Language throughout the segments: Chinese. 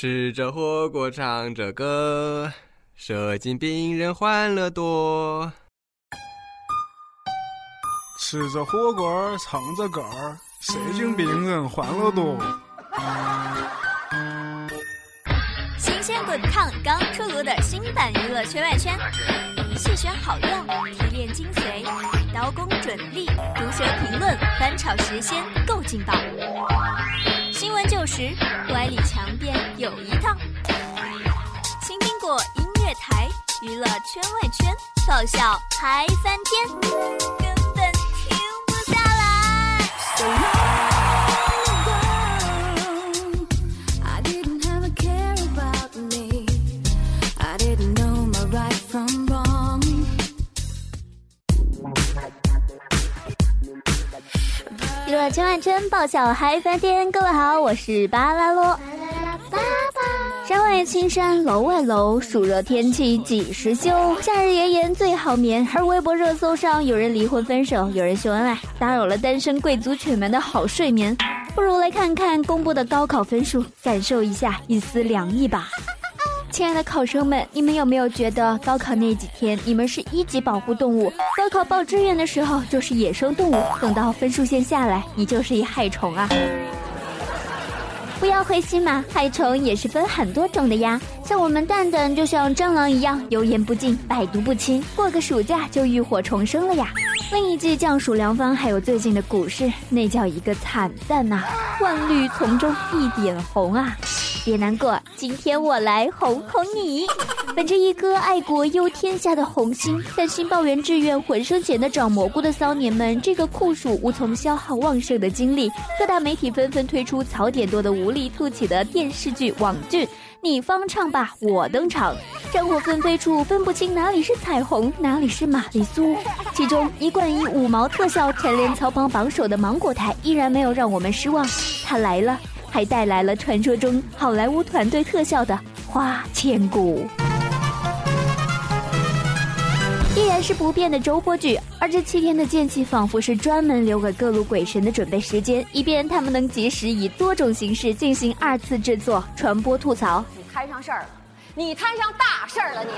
吃着火锅唱着歌，射精病人欢乐多。吃着火锅唱着歌儿，射精病人欢乐多。新鲜滚烫刚出炉的新版娱乐圈外圈，细选好料，提炼精髓，刀工准利，毒舌评论，翻炒时鲜，够劲爆。新闻旧时，歪理强辩有一套。青苹果音乐台，娱乐圈外圈，爆笑嗨翻天，娱乐圈，爆笑嗨翻天。各位好，我是巴拉罗。山外青山楼外楼，暑热天气几时休？夏日炎炎最好眠。而微博热搜上有人离婚分手，有人秀恩爱，打扰了单身贵族犬们的好睡眠。不如来看看公布的高考分数，感受一下一丝凉意吧。亲爱的考生们，你们有没有觉得高考那几天你们是一级保护动物？高考报志愿的时候就是野生动物，等到分数线下来，你就是一害虫啊！不要灰心嘛，害虫也是分很多种的呀。像我们蛋蛋就像蟑螂一样，油盐不进，百毒不侵，过个暑假就浴火重生了呀。另一季降暑良方，还有最近的股市，那叫一个惨淡呐、万绿丛中一点红啊！别难过，今天我来哄哄你。本着一颗爱国忧天下的红心，担心抱怨志愿浑身闲得长蘑菇的骚年们，这个酷暑无从消耗旺盛的精力，各大媒体纷纷推出槽点多的无力凸起的电视剧、网剧。你方唱罢我登场，战火纷飞处分不清哪里是彩虹，哪里是玛丽苏。其中一贯以五毛特效蝉联曹榜榜首的芒果台依然没有让我们失望，它来了，还带来了传说中好莱坞团队特效的花千骨。依然是不变的周播剧，而这七天的间隙仿佛是专门留给各路鬼神的准备时间，以便他们能及时以多种形式进行二次制作、传播、吐槽。你摊上事儿了，你摊上大事儿了，你。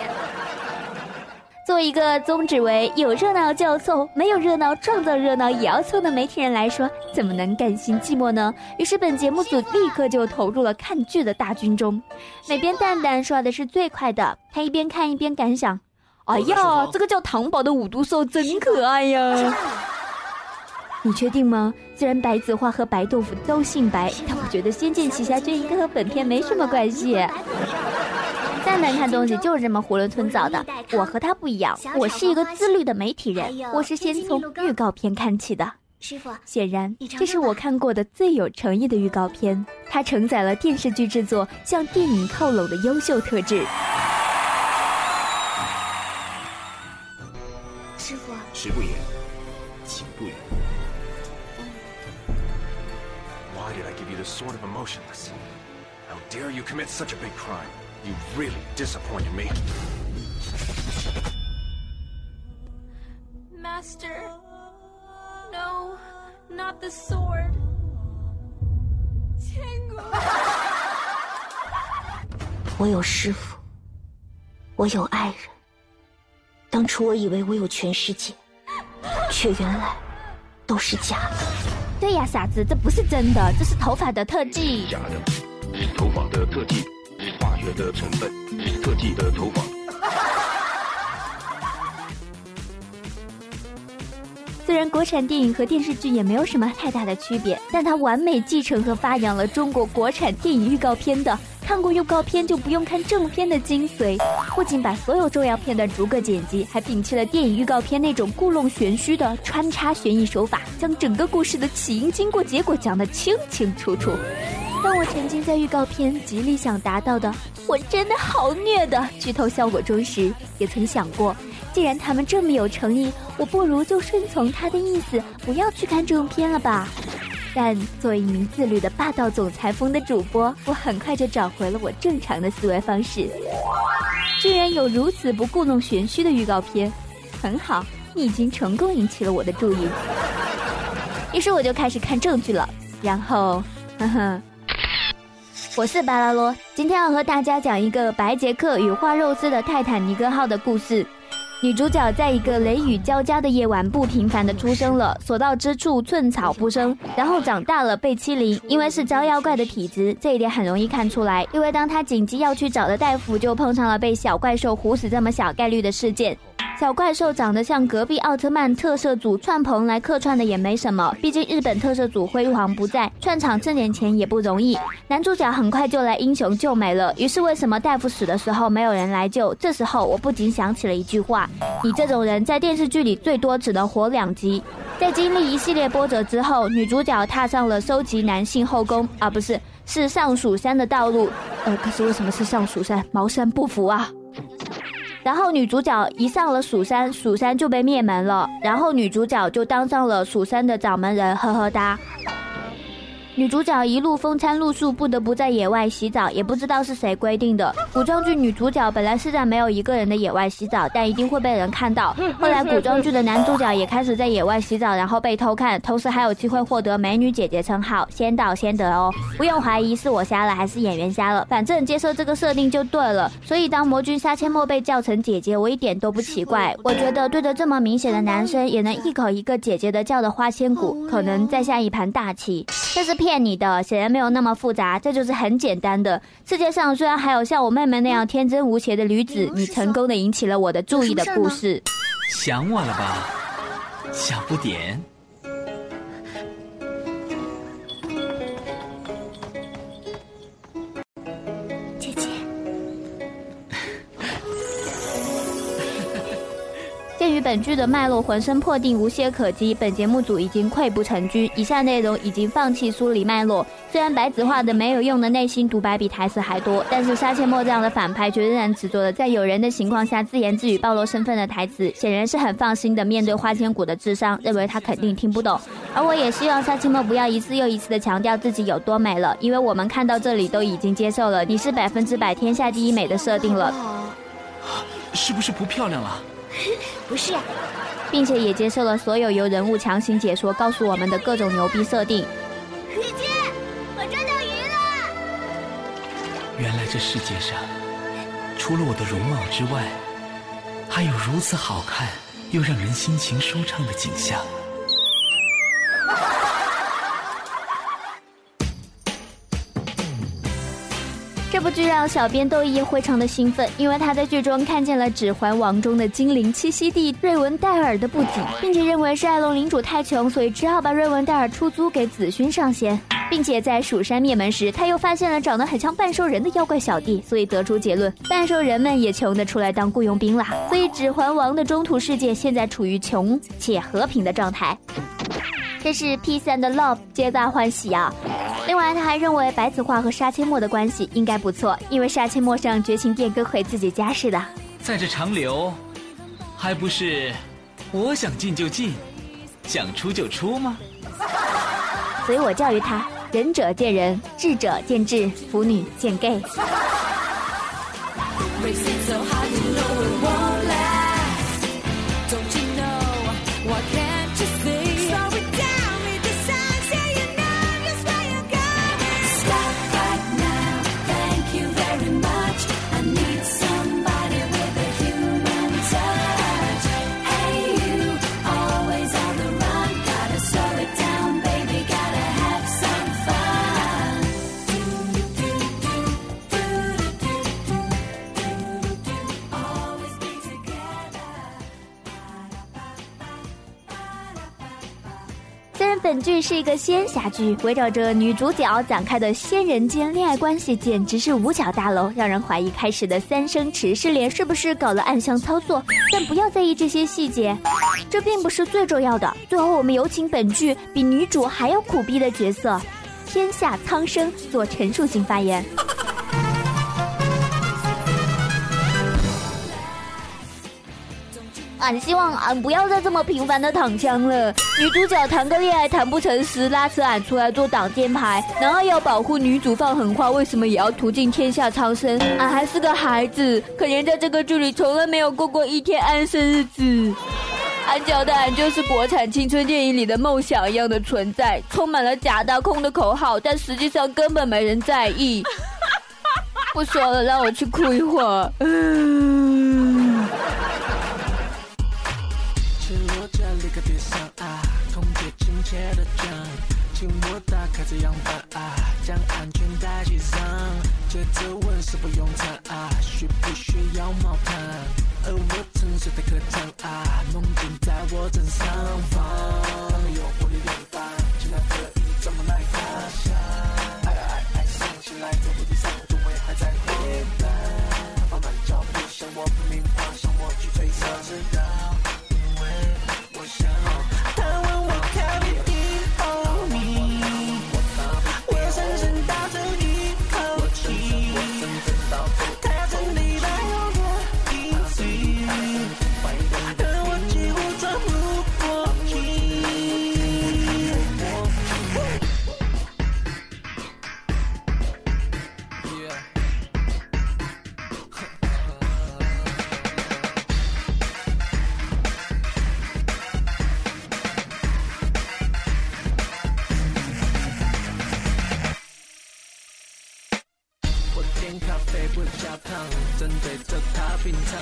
作为一个宗旨为有热闹就要凑，没有热闹创造热闹也要凑的媒体人来说，怎么能甘心寂寞呢？于是本节目组立刻就投入了看剧的大军中。美编蛋蛋刷的是最快的，他一边看一边感想：“哎呀，这个叫糖宝的五毒兽真可爱呀！” 你确定吗？虽然白子画和白豆腐都姓白，但我觉得《仙剑奇侠传》应该和本片没什么关系。蛋蛋看东西就是这么囫囵吞枣的。我和他不一样，我是一个自律的媒体人，我是先从预告片看起的。师傅，显然，这是我看过的最有诚意的预告片，它承载了电视剧制作向电影靠拢的优秀特质。师傅，食不言，寝不语。Why did I give you the sword of emotionless? How dare you commit such a big crime? You really disappointed me. Master. No, not the sword. Tingle. 我有师傅，我有爱人。当初我以为我有全世界，却原来都是假的。对呀，傻子，这不是真的，这是头发的特技。假的，头发的特技，化的成分，是特技的头发。虽然国产电影和电视剧也没有什么太大的区别，但它完美继承和发扬了中国国产电影预告片的“看过预告片就不用看正片”的精髓。不仅把所有重要片段逐个剪辑，还摒弃了电影预告片那种故弄玄虚的穿插悬疑手法，将整个故事的起因、经过、结果讲得清清楚楚。让我沉浸在预告片极力想达到的“我真的好虐”的剧透效果中时，也曾想过。既然他们这么有诚意，我不如就顺从他的意思，不要去看正片了吧。但作为一名自律的霸道总裁风的主播，我很快就找回了我正常的思维方式。居然有如此不故弄玄虚的预告片，很好，你已经成功引起了我的注意。于是我就开始看正剧了，然后，呵呵。我是巴拉罗，今天要和大家讲一个白杰克与花肉丝的泰坦尼克号的故事。女主角在一个雷雨交加的夜晚不平凡的出生了，所到之处寸草不生，然后长大了被欺凌，因为是招妖怪的体质，这一点很容易看出来。因为当她紧急要去找的大夫，就碰上了被小怪兽唬死这么小概率的事件。小怪兽长得像隔壁奥特曼特摄组串棚来客串的也没什么，毕竟日本特摄组辉煌不在，串场挣点钱也不容易。男主角很快就来英雄救美了，于是为什么大夫死的时候没有人来救？这时候我不禁想起了一句话：你这种人在电视剧里最多只能活两集。在经历一系列波折之后，女主角踏上了收集男性后宫啊，不是，是上蜀山的道路。呃，可是为什么是上蜀山？茅山不服啊！然后女主角一上了蜀山，蜀山就被灭门了。然后女主角就当上了蜀山的掌门人，呵呵哒。女主角一路风餐露宿，不得不在野外洗澡，也不知道是谁规定的。古装剧女主角本来是在没有一个人的野外洗澡，但一定会被人看到。后来古装剧的男主角也开始在野外洗澡，然后被偷看，同时还有机会获得美女姐姐称号，先到先得哦。不用怀疑是我瞎了还是演员瞎了，反正接受这个设定就对了。所以当魔君杀阡陌被叫成姐姐，我一点都不奇怪。我觉得对着这么明显的男生也能一口一个姐姐的叫的花千骨，可能在下一盘大棋。但是骗你的，显然没有那么复杂，这就是很简单的。世界上虽然还有像我妹妹那样天真无邪的女子，你成功的引起了我的注意的故事。想我了吧，小不点？鉴于本剧的脉络浑身破定无懈可击，本节目组已经溃不成军，以下内容已经放弃梳理脉络。虽然白子画的没有用的内心独白比台词还多，但是杀阡陌这样的反派却仍然执着的在有人的情况下自言自语暴露身份的台词，显然是很放心的面对花千骨的智商，认为他肯定听不懂。而我也希望杀阡陌不要一次又一次的强调自己有多美了，因为我们看到这里都已经接受了你是百分之百天下第一美的设定了。是不是不漂亮了？不是呀、并且也接受了所有由人物强行解说告诉我们的各种牛逼设定。姐姐，我抓到鱼了！原来这世界上，除了我的容貌之外，还有如此好看又让人心情舒畅的景象。这部剧让小编窦一非常的兴奋，因为他在剧中看见了《指环王》中的精灵栖息地瑞文戴尔的布景，并且认为是艾隆领主太穷，所以只好把瑞文戴尔出租给子勋上仙。并且在蜀山灭门时，他又发现了长得很像半兽人的妖怪小弟，所以得出结论：半兽人们也穷得出来当雇佣兵啦。所以《指环王》的中土世界现在处于穷且和平的状态。这是 Peace and Love，皆大欢喜啊！另外，他还认为白子画和杀阡陌的关系应该不错，因为杀阡陌上绝情殿跟回自己家似的。在这长流，还不是我想进就进，想出就出吗？所以我教育他：仁者见仁，智者见智，腐女见 gay。是一个仙侠剧，围绕着女主角展开的仙人间恋爱关系简直是五角大楼，让人怀疑开始的三生池试炼是不是搞了暗箱操作。但不要在意这些细节，这并不是最重要的。最后，我们有请本剧比女主还要苦逼的角色——天下苍生做陈述性发言。俺希望俺不要再这么频繁的躺枪了。女主角谈个恋爱谈不成时，拉扯俺出来做挡箭牌。男二要保护女主放狠话，为什么也要途径天下苍生？俺还是个孩子，可怜在这个剧里从来没有过过一天安生日子。安焦蛋就是国产青春电影里的梦想一样的存在，充满了假大空的口号，但实际上根本没人在意。不说了，让我去哭一会儿。开这样板啊，将安全带系上，接着问是否用餐啊，需不需要毛毯？而我沉睡的客舱啊，梦境在我正上方，有活力连发，进来可以这么来发想，爱爱爱上醒来在地上，咖啡不加糖，正对着他品尝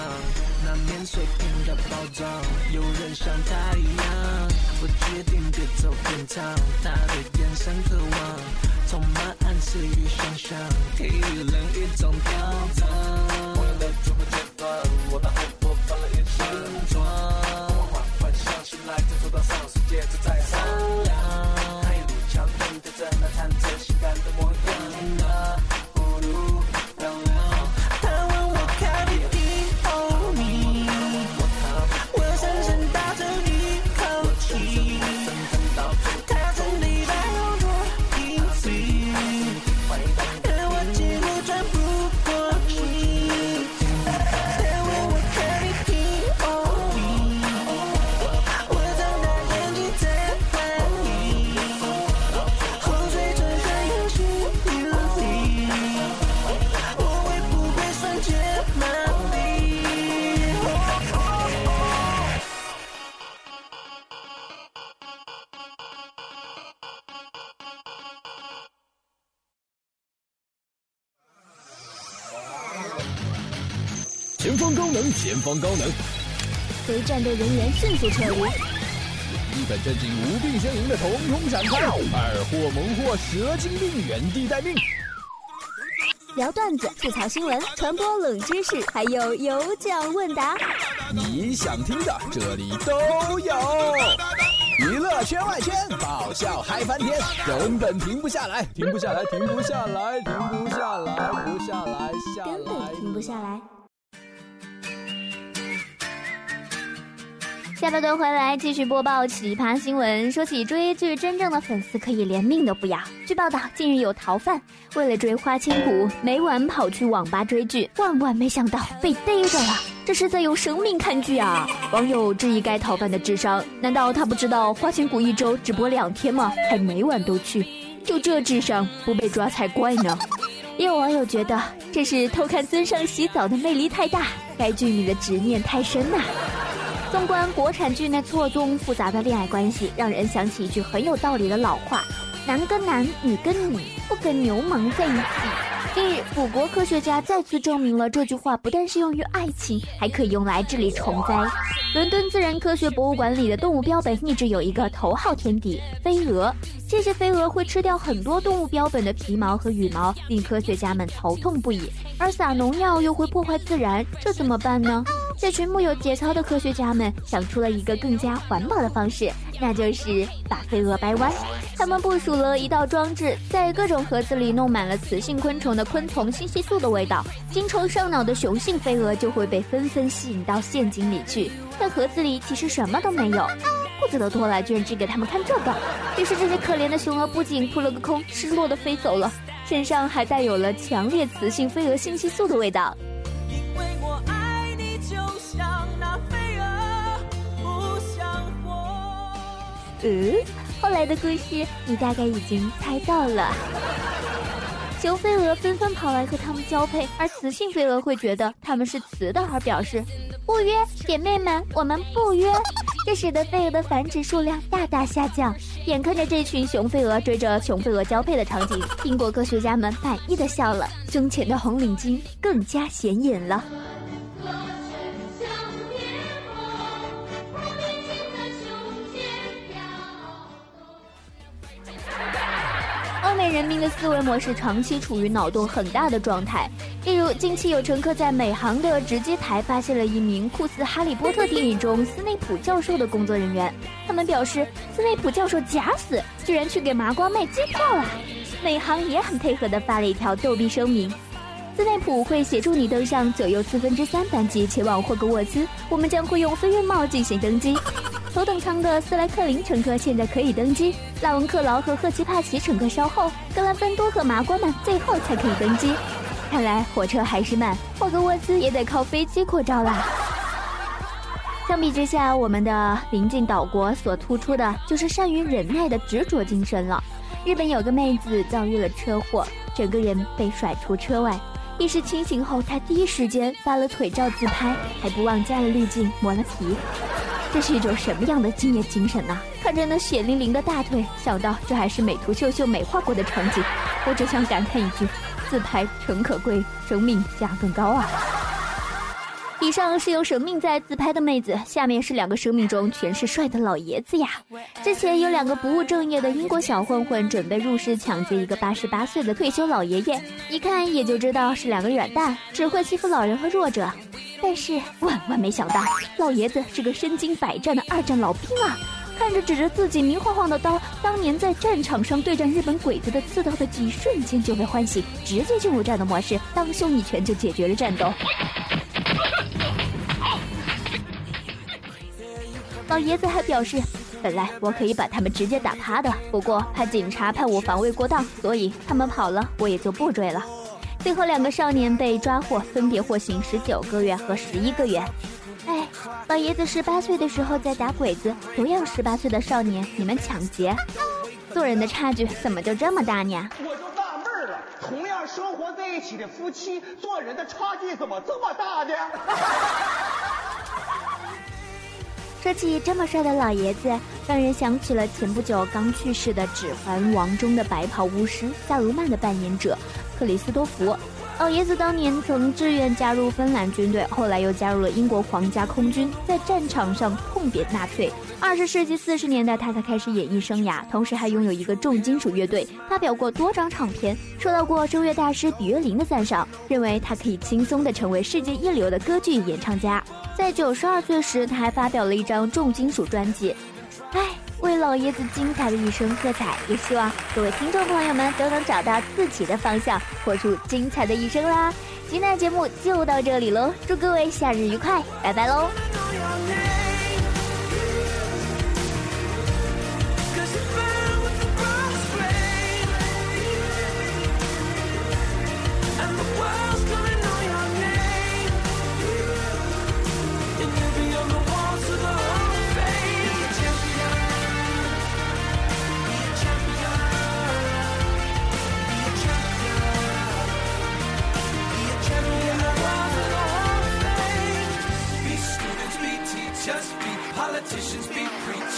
那免水瓶的包装，有人像他一样，我决定别走偏场，他的眼神渴望，充满暗示与想象，给予人一种挑战。前方高能，前方高能！随战斗人员迅速撤离。一本正经无病呻吟的统统闪开，二货萌货蛇精病原地待命。聊段子、吐槽新闻、传播冷知识，还有有奖问答。你想听的这里都有，娱乐圈外圈，爆笑嗨翻天，根本停不下来，停不下来，停不下来，停不下来，不下来，下根本停不下来。下半段回来继续播报奇葩新闻。说起追剧，真正的粉丝可以连命都不要。据报道，近日有逃犯为了追花千骨，每晚跑去网吧追剧，万万没想到被逮着了。这是在用生命看剧啊！网友质疑该逃犯的智商，难道他不知道花千骨一周只播两天吗？还每晚都去，就这智商不被抓才怪呢。也有网友觉得这是偷看尊上洗澡的魅力太大，该剧里的执念太深呐、纵观国产剧那错综复杂的恋爱关系，让人想起一句很有道理的老话：男跟男，女跟女，不跟牛氓在一起。近日，我国科学家再次证明了这句话不但适用于爱情，还可以用来治理虫灾。伦敦自然科学博物馆里的动物标本一直有一个头号天敌——飞蛾。这些飞蛾会吃掉很多动物标本的皮毛和羽毛，令科学家们头痛不已。而撒农药又会破坏自然，这怎么办呢？这群木有节操的科学家们想出了一个更加环保的方式，那就是把飞蛾掰弯。他们部署了一道装置，在各种盒子里弄满了雌性昆虫的昆虫信息素的味道，精虫上脑的雄性飞蛾就会被纷纷吸引到陷阱里去。但盒子里其实什么都没有，裤子都脱了，居然只给他们看这个。于是这些可怜的雄蛾不仅扑了个空，失落的飞走了，身上还带有了强烈雌性飞蛾信息素的味道。嗯，后来的故事你大概已经猜到了。雄飞蛾纷纷跑来和它们交配，而雌性飞蛾会觉得它们是雌的，而表示不约，姐妹们，我们不约。这使得飞蛾的繁殖数量大大下降。眼看着这群雄飞蛾追着雄飞蛾交配的场景，英国科学家们满意的笑了，胸前的红领巾更加显眼了。的思维模式长期处于脑洞很大的状态。例如，近期有乘客在美航的直机台发现了一名酷似《哈利波特》电影中斯内普教授的工作人员。他们表示，斯内普教授假死，居然去给麻瓜卖机票了。美航也很配合地发了一条逗逼声明：斯内普会协助你登上左右四分之三班机前往霍格沃兹，我们将会用飞跃帽进行登机。头等舱的斯莱克林乘客现在可以登机，拉文克劳和赫奇帕奇乘客稍后，格兰芬多和麻瓜们最后才可以登机。看来火车还是慢，霍格沃兹也得靠飞机扩招啦。相比之下，我们的邻近岛国所突出的就是善于忍耐的执着精神了。日本有个妹子遭遇了车祸，整个人被甩出车外。意识清醒后，她第一时间发了腿照自拍，还不忘加了滤镜磨了皮。这是一种什么样的敬业精神呐、看着那血淋淋的大腿，想到这还是美图秀秀美化过的场景，我只想感叹一句：自拍诚可贵，生命价更高啊！以上是用生命在自拍的妹子，下面是两个生命中全是帅的老爷子呀。之前有两个不务正业的英国小混混准备入室抢劫一个八十八岁的退休老爷爷，一看也就知道是两个软蛋，只会欺负老人和弱者。但是万万没想到，老爷子是个身经百战的二战老兵啊！看着指着自己明晃晃的刀，当年在战场上对战日本鬼子的刺刀的几瞬间就被唤醒，直接进入战斗模式，当胸一拳就解决了战斗。老爷子还表示，本来我可以把他们直接打趴的，不过怕警察判我防卫过当，所以他们跑了，我也就不追了。最后两个少年被抓获，分别获刑十九个月和十一个月。哎，老爷子十八岁的时候在打鬼子，同样十八岁的少年，你们抢劫，做人的差距怎么就这么大呢？我就纳闷了，同样生活在一起的夫妻，做人的差距怎么这么大呢？说起这么帅的老爷子，让人想起了前不久刚去世的《指环王》中的白袍巫师萨鲁曼的扮演者克里斯多福。老爷子当年曾志愿加入芬兰军队，后来又加入了英国皇家空军，在战场上痛扁纳粹。二十世纪四十年代，他才开始演艺生涯，同时还拥有一个重金属乐队，发表过多张唱片，受到过声乐大师比约林的赞赏，认为他可以轻松地成为世界一流的歌剧演唱家。在九十二岁时，他还发表了一张重金属专辑。唉，为老爷子精彩的一生喝彩，也希望各位听众朋友们都能找到自己的方向，活出精彩的一生啦！今天的节目就到这里喽，祝各位夏日愉快，拜拜喽！